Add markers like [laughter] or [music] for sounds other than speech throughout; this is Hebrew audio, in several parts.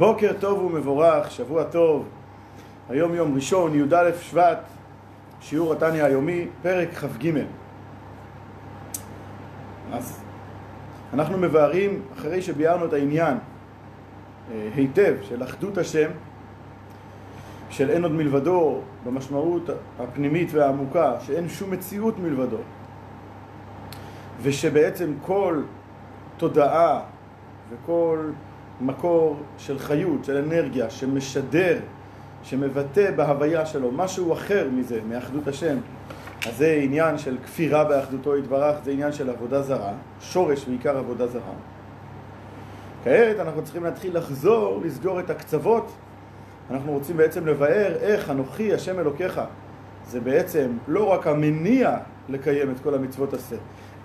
בוקר טוב ומבורך, שבוע טוב. היום יום ראשון, י"א שבט, שיעור התניא היומי, פרק כ"ג. אז אנחנו מבארים, אחרי שביארנו את העניין אה, היטב של אחדות השם, של אין עוד מלבדו, במשמעות הפנימית והעמוקה, שאין שום מציאות מלבדו, ושבעצם כל תודעה וכל מקור של חיות, של אנרגיה, שמשדר, שמבטא בהוויה שלו משהו אחר מזה, מאחדות השם, אז זה עניין של כפירה באחדותו יתברך, זה עניין של עבודה זרה, שורש ועיקר עבודה זרה. כעת אנחנו צריכים להתחיל לחזור, לסגור את הקצוות. אנחנו רוצים בעצם לבאר איך אנוכי השם אלוקיך. זה בעצם לא רק המניע לקיים את כל המצוות עשה,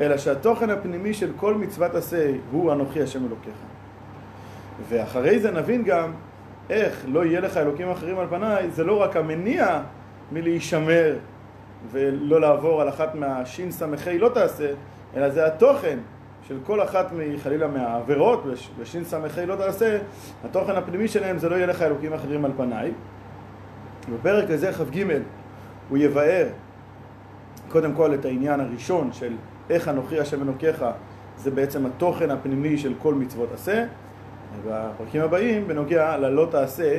אלא שהתוכן הפנימי של כל מצוות עשה הוא אנוכי השם אלוקיך. ואחרי זה נבין גם איך לא יהיה לך אלוקים אחרים על פניי, זה לא רק המניע מלהישמר ולא לעבור על אחת סמכי לא תעשה, אלא זה התוכן של כל אחת חלילה מהעבירות סמכי לא תעשה, התוכן הפנימי שלהם זה לא יהיה לך אלוקים אחרים על פניי. בפרק הזה כ"ג הוא יבאר קודם כל את העניין הראשון של איך אנוכי השם אלוקיך זה בעצם התוכן הפנימי של כל מצוות עשה ובפרקים הבאים בנוגע ללא תעשה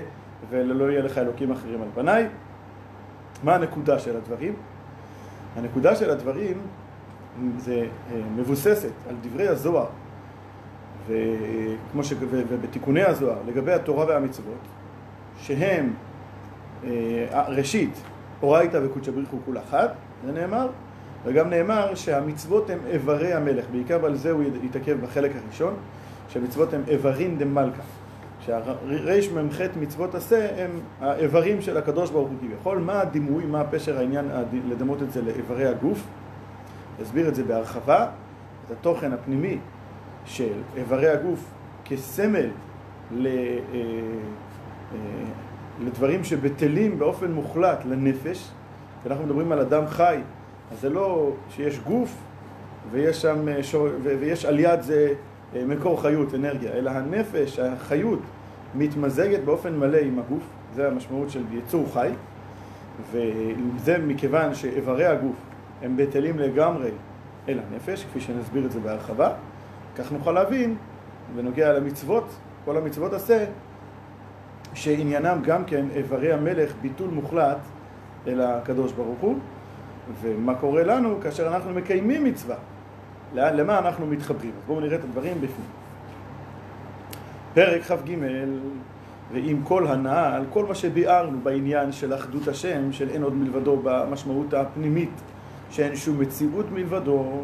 וללא יהיה לך אלוקים אחרים על פניי. מה הנקודה של הדברים? הנקודה של הדברים זה אה, מבוססת על דברי הזוהר וכמו ש... ובתיקוני הזוהר לגבי התורה והמצוות שהם אה, ראשית אורייתא וקודשא בריחו כול אחת, זה נאמר, וגם נאמר שהמצוות הם איברי המלך, בעיקר על זה הוא יתעכב בחלק הראשון, שהמצוות הם איברין דמלכה, שהריש מ"ח מצוות עשה הם האיברים של הקדוש ברוך הוא כביכול, מה הדימוי, מה הפשר העניין לדמות את זה לאיברי הגוף, אסביר את זה בהרחבה, את התוכן הפנימי של איברי הגוף כסמל ל... אה, אה, לדברים שבטלים באופן מוחלט לנפש, כשאנחנו מדברים על אדם חי, אז זה לא שיש גוף ויש שם, אה. ויש על יד זה מקור חיות, אנרגיה, אלא הנפש, החיות, מתמזגת באופן מלא עם הגוף, זה המשמעות של יצור חי, וזה מכיוון שאיברי הגוף הם בטלים לגמרי אל הנפש, כפי שנסביר את זה בהרחבה, כך נוכל להבין, בנוגע למצוות, כל המצוות עשה, שעניינם גם כן איברי המלך ביטול מוחלט אל הקדוש ברוך הוא, ומה קורה לנו כאשר אנחנו מקיימים מצווה. למה אנחנו מתחברים? בואו נראה את הדברים בפנים. פרק כ"ג, ועם כל הנאה על כל מה שביארנו בעניין של אחדות השם, של אין עוד מלבדו במשמעות הפנימית, שאין שום מציאות מלבדו,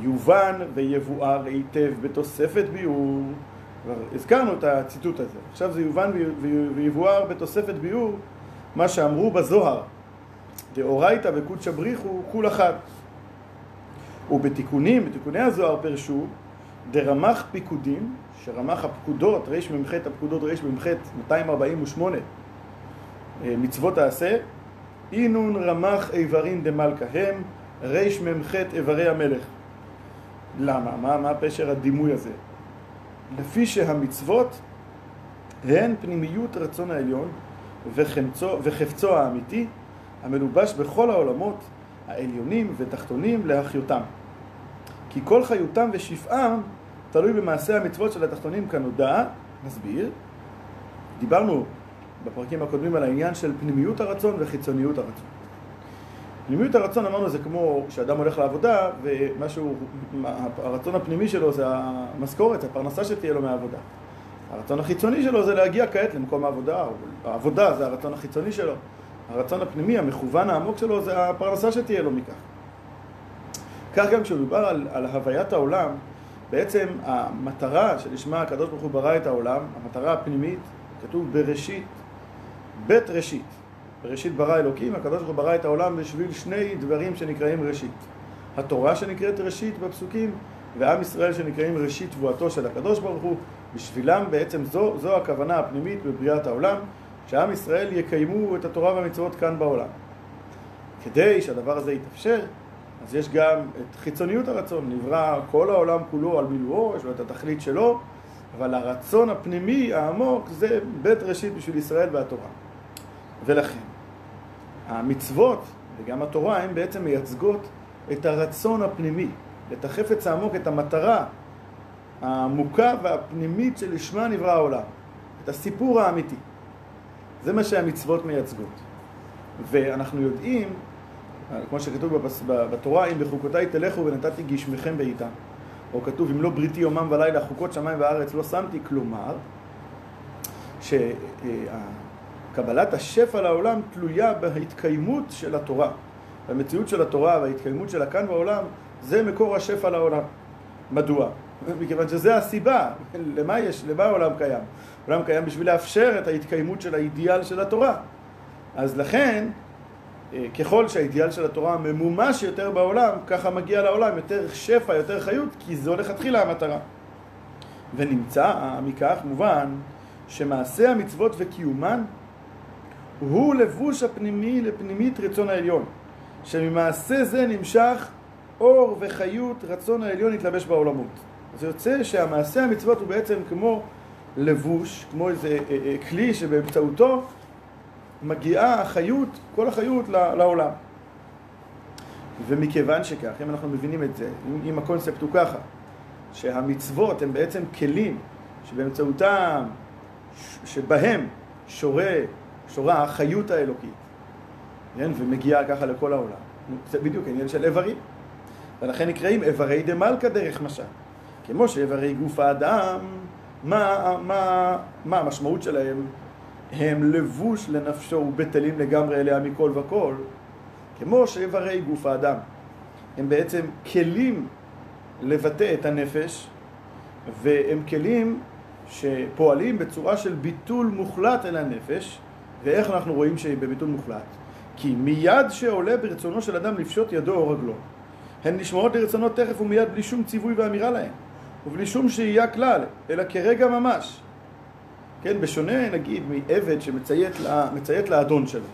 יובן ויבואר היטב בתוספת ביאור. כבר הזכרנו את הציטוט הזה. עכשיו זה יובן ויבואר בתוספת ביאור מה שאמרו בזוהר, דאורייתא וקודשא בריחו כול אחת. ובתיקונים, בתיקוני הזוהר פרשו, דרמ"ח פיקודים, שרמ"ח הפקודות, רמ"ח הפקודות רמ"ח 248 אה, מצוות העשה, אינון רמ"ח איברין דמלכה הם רמ"ח איברי המלך. למה? מה, מה פשר הדימוי הזה? לפי שהמצוות הן פנימיות רצון העליון וחמצו, וחפצו האמיתי המלובש בכל העולמות העליונים ותחתונים להחיותם. כי כל חיותם ושפעם תלוי במעשה המצוות של התחתונים כנודע, נסביר. דיברנו בפרקים הקודמים על העניין של פנימיות הרצון וחיצוניות הרצון. פנימיות הרצון אמרנו זה כמו שאדם הולך לעבודה ומשהו, הרצון הפנימי שלו זה המשכורת, הפרנסה שתהיה לו מהעבודה. הרצון החיצוני שלו זה להגיע כעת למקום העבודה, העבודה זה הרצון החיצוני שלו. הרצון הפנימי, המכוון העמוק שלו, זה הפרנסה שתהיה לו מכך. כך גם כשמדובר על, על הוויית העולם, בעצם המטרה שלשמה הקדוש ברוך הוא ברא את העולם, המטרה הפנימית, כתוב בראשית, בית ראשית. בראשית ברא אלוקים, הקדוש ברוך הוא ברא את העולם בשביל שני דברים שנקראים ראשית. התורה שנקראת ראשית בפסוקים, ועם ישראל שנקראים ראשית תבואתו של הקדוש ברוך הוא, בשבילם בעצם זו, זו הכוונה הפנימית בבריאת העולם, שעם ישראל יקיימו את התורה והמצוות כאן בעולם. כדי שהדבר הזה יתאפשר, אז יש גם את חיצוניות הרצון, נברא כל העולם כולו על מילואו, יש לו את התכלית שלו, אבל הרצון הפנימי העמוק זה בית ראשית בשביל ישראל והתורה. ולכן, המצוות וגם התורה הן בעצם מייצגות את הרצון הפנימי, את החפץ העמוק, את המטרה העמוקה והפנימית שלשמה נברא העולם, את הסיפור האמיתי. זה מה שהמצוות מייצגות. ואנחנו יודעים, כמו שכתוב בתורה, אם בחוקותיי תלכו ונתתי גשמכם בעיתם. או כתוב, אם לא בריתי יומם ולילה, חוקות שמיים וארץ לא שמתי, כלומר, שקבלת השפע לעולם תלויה בהתקיימות של התורה. המציאות של התורה וההתקיימות שלה כאן בעולם, זה מקור השפע לעולם. מדוע? [laughs] מכיוון שזה הסיבה, [laughs] למה יש, למה העולם קיים? העולם קיים בשביל לאפשר את ההתקיימות של האידיאל של התורה. אז לכן, ככל שהאידיאל של התורה ממומש יותר בעולם, ככה מגיע לעולם יותר שפע, יותר חיות, כי זו לכתחילה המטרה. ונמצא מכך, מובן, שמעשה המצוות וקיומן הוא לבוש הפנימי לפנימית רצון העליון, שממעשה זה נמשך אור וחיות רצון העליון להתלבש בעולמות. זה יוצא שהמעשה המצוות הוא בעצם כמו לבוש, כמו איזה אה, אה, כלי שבאמצעותו מגיעה החיות, כל החיות לעולם. ומכיוון שכך, אם אנחנו מבינים את זה, אם הקונספט הוא ככה, שהמצוות הן בעצם כלים שבאמצעותם, שבהם שורה, שורה החיות האלוקית, כן? ומגיעה ככה לכל העולם. זה בדיוק עניין של איברים. ולכן נקראים איברי דה מלכה דרך משל. כמו שאיברי גוף האדם, מה, מה, מה המשמעות שלהם? הם לבוש לנפשו ובטלים לגמרי אליה מכל וכל, כמו שאיברי גוף האדם. הם בעצם כלים לבטא את הנפש, והם כלים שפועלים בצורה של ביטול מוחלט אל הנפש, ואיך אנחנו רואים שהיא בביטול מוחלט? כי מיד שעולה ברצונו של אדם לפשוט ידו או רגלו, הן נשמעות לרצונו תכף ומיד בלי שום ציווי ואמירה להן, ובלי שום שהייה כלל, אלא כרגע ממש. כן, בשונה נגיד מעבד שמציית לאדון שלו.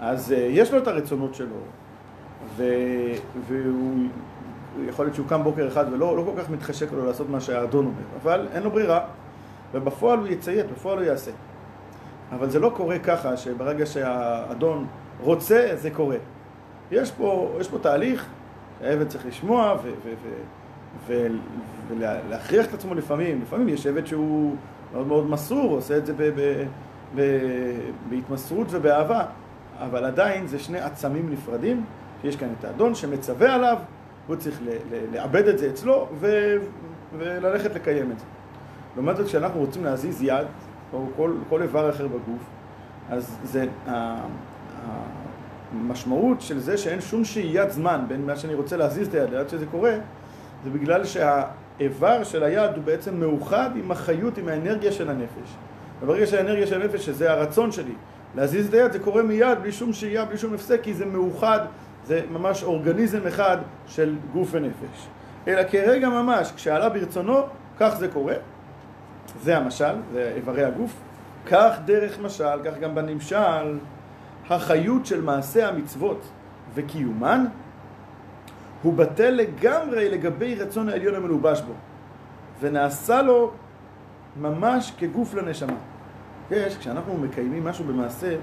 אז uh, יש לו את הרצונות שלו, ו... והוא יכול להיות שהוא קם בוקר אחד ולא לא כל כך מתחשק לו לעשות מה שהאדון אומר, אבל אין לו ברירה, ובפועל הוא יציית, בפועל הוא יעשה. אבל זה לא קורה ככה שברגע שהאדון רוצה, זה קורה. יש פה, יש פה תהליך שהעבד צריך לשמוע ו... ו, ו ולהכריח את עצמו לפעמים, לפעמים יש עבד שהוא מאוד מאוד מסור, עושה את זה ב, ב, ב, בהתמסרות ובאהבה, אבל עדיין זה שני עצמים נפרדים, שיש כאן את האדון שמצווה עליו, הוא צריך לעבד את זה אצלו ו, וללכת לקיים את זה. לעומת זאת, כשאנחנו רוצים להזיז יד, או כל, כל איבר אחר בגוף, אז זה, המשמעות של זה שאין שום שהיית זמן בין מה שאני רוצה להזיז את היד עד שזה קורה, זה בגלל שהאיבר של היד הוא בעצם מאוחד עם החיות, עם האנרגיה של הנפש. וברגע שהאנרגיה של הנפש, שזה הרצון שלי, להזיז את היד, זה קורה מיד, בלי שום שהייה, בלי שום הפסק, כי זה מאוחד, זה ממש אורגניזם אחד של גוף ונפש. אלא כרגע ממש, כשעלה ברצונו, כך זה קורה. זה המשל, זה איברי הגוף. כך דרך משל, כך גם בנמשל, החיות של מעשה המצוות וקיומן הוא בטל לגמרי לגבי רצון העליון המלובש בו, ונעשה לו ממש כגוף לנשמה. יש, כשאנחנו מקיימים משהו במעשה,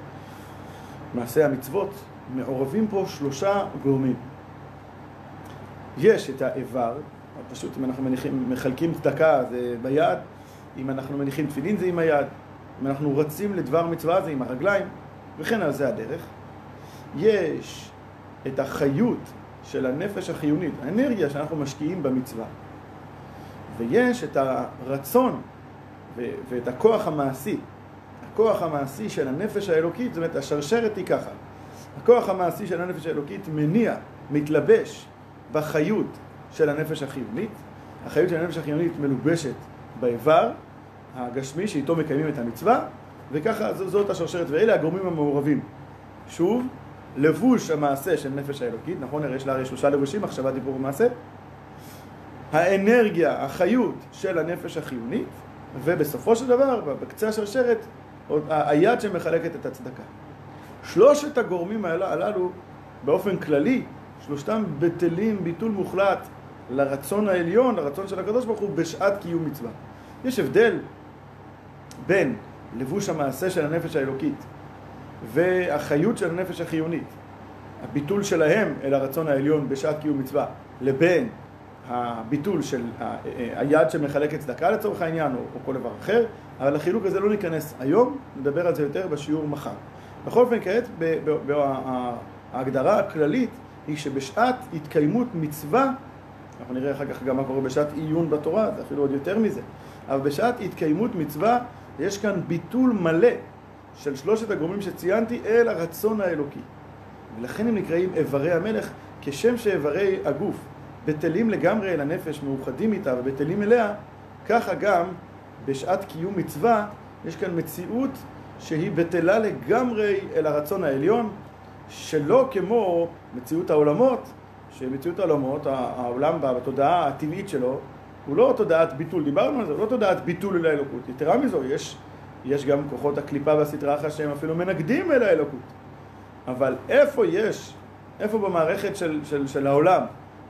מעשה המצוות, מעורבים פה שלושה גורמים. יש את האיבר, פשוט אם אנחנו מניחים, מחלקים צדקה זה ביד, אם אנחנו מניחים תפילין זה עם היד, אם אנחנו רצים לדבר מצווה זה עם הרגליים, וכן על זה הדרך. יש את החיות של הנפש החיונית, האנרגיה שאנחנו משקיעים במצווה. ויש את הרצון ואת הכוח המעשי, הכוח המעשי של הנפש האלוקית, זאת אומרת השרשרת היא ככה, הכוח המעשי של הנפש האלוקית מניע, מתלבש בחיות של הנפש החיונית, החיות של הנפש החיונית מלובשת באיבר הגשמי שאיתו מקיימים את המצווה, וככה זאת השרשרת, ואלה הגורמים המעורבים. שוב, לבוש המעשה של נפש האלוקית, נכון? הרי יש לה שלושה לבושים, מחשבה, דיבור ומעשה. האנרגיה, החיות של הנפש החיונית, ובסופו של דבר, בקצה השרשרת, היד שמחלקת את הצדקה. שלושת הגורמים הללו, באופן כללי, שלושתם בטלים ביטול מוחלט לרצון העליון, לרצון של הקדוש ברוך הוא, בשעת קיום מצווה. יש הבדל בין לבוש המעשה של הנפש האלוקית והחיות של הנפש החיונית, הביטול שלהם אל הרצון העליון בשעת קיום מצווה, לבין הביטול של היד שמחלקת צדקה לצורך העניין, או, או כל דבר אחר, אבל החילוק הזה לא ניכנס היום, נדבר על זה יותר בשיעור מחר. בכל אופן, כעת, ההגדרה הכללית היא שבשעת התקיימות מצווה, אנחנו נראה אחר כך גם מה קורה בשעת עיון בתורה, זה אפילו עוד יותר מזה, אבל בשעת התקיימות מצווה יש כאן ביטול מלא של שלושת הגורמים שציינתי אל הרצון האלוקי. ולכן הם נקראים איברי המלך, כשם שאיברי הגוף בטלים לגמרי אל הנפש, מאוחדים איתה ובטלים אליה, ככה גם בשעת קיום מצווה יש כאן מציאות שהיא בטלה לגמרי אל הרצון העליון, שלא כמו מציאות העולמות, שמציאות העולמות, העולם בתודעה הטבעית שלו, הוא לא תודעת ביטול, דיברנו על זה, הוא לא תודעת ביטול אל האלוקות. יתרה מזו, יש, יש גם כוחות הקליפה והסטרחה שהם אפילו מנגדים אל האלוקות. אבל איפה יש, איפה במערכת של, של, של העולם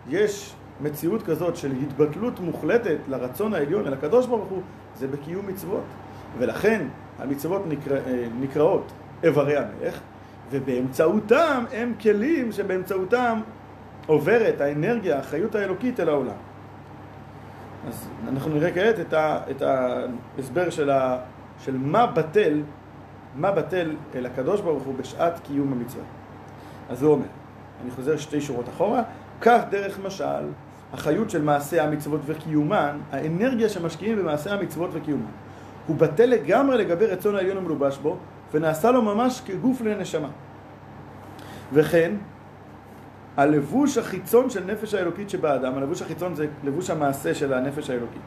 יש מציאות כזאת של התבטלות מוחלטת לרצון העליון, אל הקדוש ברוך הוא, זה בקיום מצוות. ולכן המצוות נקרא, נקראות איברי המלך, ובאמצעותם הם כלים שבאמצעותם עוברת האנרגיה, החיות האלוקית אל העולם. אז אנחנו נראה כעת את, ה, את ההסבר של, ה, של מה בטל, מה בטל אל הקדוש ברוך הוא בשעת קיום המצווה. אז הוא אומר, אני חוזר שתי שורות אחורה, כך דרך משל החיות של מעשי המצוות וקיומן, האנרגיה שמשקיעים במעשי המצוות וקיומן. הוא בטל לגמרי לגבי רצון העליון המלובש בו, ונעשה לו ממש כגוף לנשמה. וכן, הלבוש החיצון של נפש האלוקית שבאדם, הלבוש החיצון זה לבוש המעשה של הנפש האלוקית,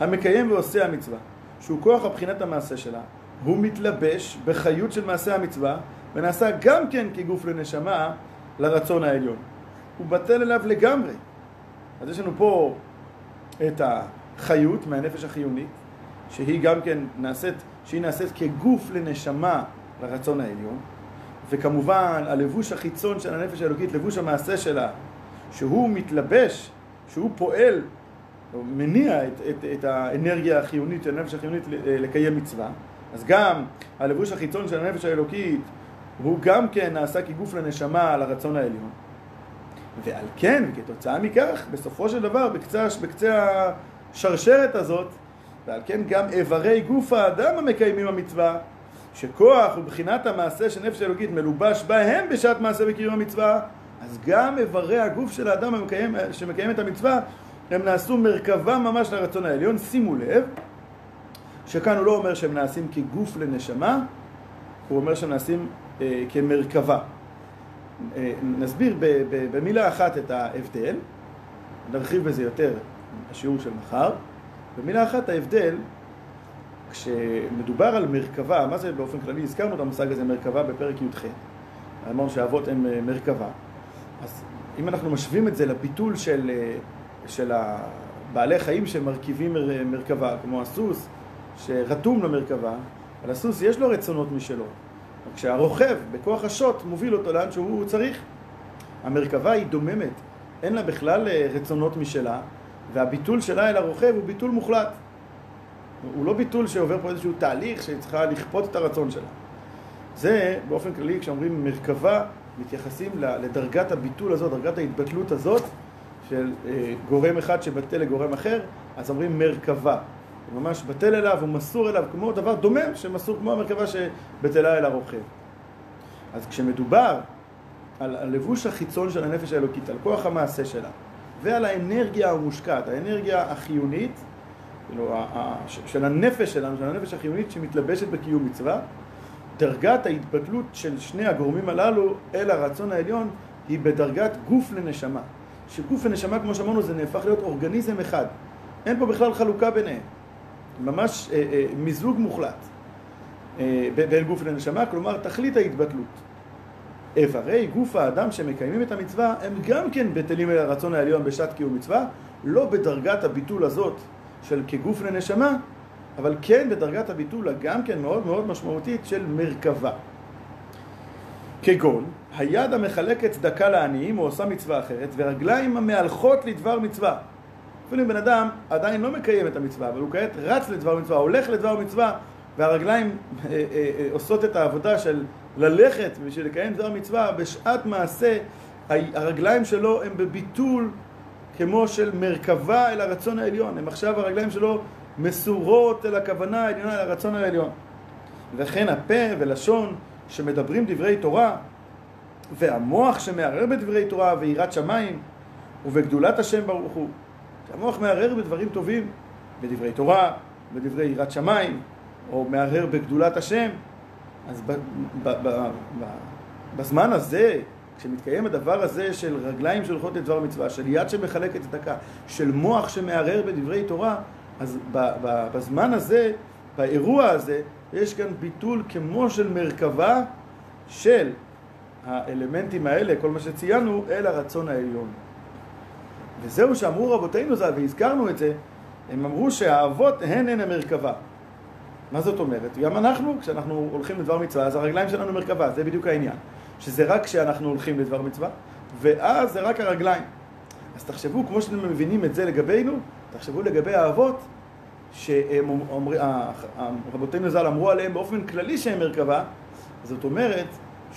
המקיים ועושה המצווה, שהוא כוח הבחינת המעשה שלה, הוא מתלבש בחיות של מעשה המצווה, ונעשה גם כן כגוף לנשמה לרצון העליון. הוא בטל אליו לגמרי. אז יש לנו פה את החיות מהנפש החיונית, שהיא גם כן נעשית, שהיא נעשית כגוף לנשמה לרצון העליון, וכמובן הלבוש החיצון של הנפש האלוקית, לבוש המעשה שלה, שהוא מתלבש, שהוא פועל, או מניע את, את, את האנרגיה החיונית של הנפש החיונית לקיים מצווה, אז גם הלבוש החיצון של הנפש האלוקית הוא גם כן נעשה כגוף לנשמה לרצון העליון. ועל כן, כתוצאה מכך, בסופו של דבר, בקצה, בקצה השרשרת הזאת, ועל כן גם איברי גוף האדם המקיימים המצווה, שכוח ובחינת המעשה של נפש אלוקית מלובש בהם בשעת מעשה וקיום המצווה, אז גם איברי הגוף של האדם המקיים, שמקיים את המצווה, הם נעשו מרכבה ממש לרצון העליון. שימו לב, שכאן הוא לא אומר שהם נעשים כגוף לנשמה, הוא אומר שהם נעשים אה, כמרכבה. אה, נסביר במילה אחת את ההבדל, נרחיב בזה יותר בשיעור של מחר. במילה אחת ההבדל, כשמדובר על מרכבה, מה זה באופן כללי? הזכרנו את המושג הזה מרכבה בפרק י"ח. אמרנו שהאבות הם אה, מרכבה. אז אם אנחנו משווים את זה לביטול של, אה, של בעלי חיים שמרכיבים מרכבה, כמו הסוס שרתום למרכבה, על הסוס יש לו רצונות משלו. כשהרוכב בכוח השוט מוביל אותו לאן שהוא צריך. המרכבה היא דוממת, אין לה בכלל אה, רצונות משלה, והביטול שלה אל הרוכב הוא ביטול מוחלט. הוא לא ביטול שעובר פה איזשהו תהליך שהיא צריכה לכפות את הרצון שלה. זה באופן כללי, כשאומרים מרכבה, מתייחסים לדרגת הביטול הזאת, דרגת ההתבטלות הזאת של אה, גורם אחד שבטל לגורם אחר, אז אומרים מרכבה. הוא ממש בטל אליו, הוא מסור אליו, כמו דבר דומם שמסור כמו המרכבה שבטלה אל הרוכב. אז כשמדובר על הלבוש החיצון של הנפש האלוקית, על כוח המעשה שלה, ועל האנרגיה המושקעת, האנרגיה החיונית, כאילו, של הנפש שלנו, של הנפש החיונית שמתלבשת בקיום מצווה, דרגת ההתבטלות של שני הגורמים הללו אל הרצון העליון היא בדרגת גוף לנשמה. שגוף ונשמה, כמו שאמרנו, זה נהפך להיות אורגניזם אחד. אין פה בכלל חלוקה ביניהם. ממש אה, אה, מיזוג מוחלט אה, בין גוף לנשמה, כלומר תכלית ההתבטלות. איברי גוף האדם שמקיימים את המצווה הם גם כן בטלים אל הרצון העליון בשעת קיום מצווה, לא בדרגת הביטול הזאת של כגוף לנשמה, אבל כן בדרגת הביטול הגם כן מאוד מאוד משמעותית של מרכבה. כגון, היד המחלקת צדקה לעניים או עושה מצווה אחרת, ורגליים המהלכות לדבר מצווה. אפילו אם בן אדם עדיין לא מקיים את המצווה, אבל הוא כעת רץ לדבר מצווה, הולך לדבר מצווה, והרגליים אה, אה, אה, עושות את העבודה של ללכת בשביל לקיים דבר מצווה, בשעת מעשה הרגליים שלו הם בביטול כמו של מרכבה אל הרצון העליון. הם עכשיו הרגליים שלו מסורות אל הכוונה העליונה, אל הרצון העליון. וכן הפה ולשון שמדברים דברי תורה, והמוח שמערער בדברי תורה ויראת שמיים, ובגדולת השם ברוך הוא. המוח מערער בדברים טובים, בדברי תורה, בדברי יראת שמיים, או מערער בגדולת השם. אז ב, ב, ב, בזמן הזה, כשמתקיים הדבר הזה של רגליים שהולכות לדבר מצווה, של יד שמחלקת הקה, של מוח שמערער בדברי תורה, אז בזמן הזה, באירוע הזה, יש כאן ביטול כמו של מרכבה של האלמנטים האלה, כל מה שציינו, אל הרצון העליון. וזהו שאמרו רבותינו ז"ל, והזכרנו את זה, הם אמרו שהאבות הן הן המרכבה. מה זאת אומרת? גם אנחנו, כשאנחנו הולכים לדבר מצווה, אז הרגליים שלנו מרכבה, זה בדיוק העניין. שזה רק כשאנחנו הולכים לדבר מצווה, ואז זה רק הרגליים. אז תחשבו, כמו שאתם מבינים את זה לגבינו, תחשבו לגבי האבות, שהם אומרים, רבותינו ז"ל אמרו עליהם באופן כללי שהם מרכבה, זאת אומרת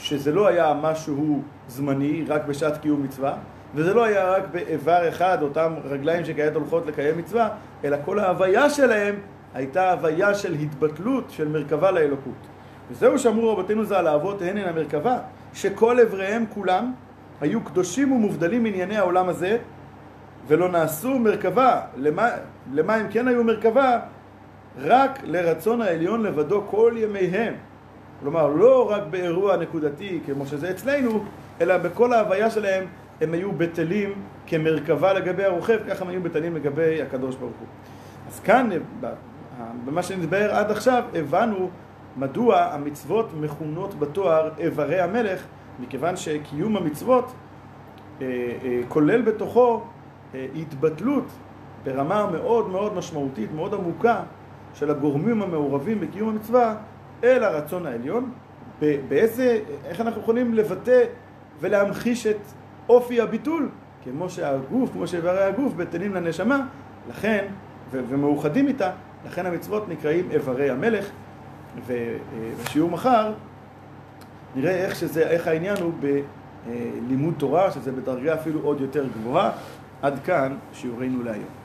שזה לא היה משהו זמני, רק בשעת קיום מצווה, וזה לא היה רק באיבר אחד, אותם רגליים שכעת הולכות לקיים מצווה, אלא כל ההוויה שלהם הייתה הוויה של התבטלות של מרכבה לאלוקות. וזהו שאמרו רבותינו ז"ל, האבות הן הן המרכבה, שכל אבריהם כולם היו קדושים ומובדלים מענייני העולם הזה, ולא נעשו מרכבה. למה, למה הם כן היו מרכבה? רק לרצון העליון לבדו כל ימיהם. כלומר, לא רק באירוע נקודתי כמו שזה אצלנו, אלא בכל ההוויה שלהם הם היו בטלים כמרכבה לגבי הרוכב, ככה הם היו בטלים לגבי הקדוש ברוך הוא. אז כאן, במה שנדבר עד עכשיו, הבנו מדוע המצוות מכונות בתואר איברי המלך, מכיוון שקיום המצוות אה, אה, כולל בתוכו אה, התבטלות ברמה מאוד מאוד משמעותית, מאוד עמוקה, של הגורמים המעורבים בקיום המצווה אל הרצון העליון. באיזה, איך אנחנו יכולים לבטא ולהמחיש את אופי הביטול, כמו שהגוף, כמו שאיברי הגוף בטלים לנשמה, לכן, ומאוחדים איתה, לכן המצוות נקראים איברי המלך, ובשיעור מחר נראה איך, שזה, איך העניין הוא בלימוד תורה, שזה בדרגה אפילו עוד יותר גבוהה. עד כאן שיעורנו להיום.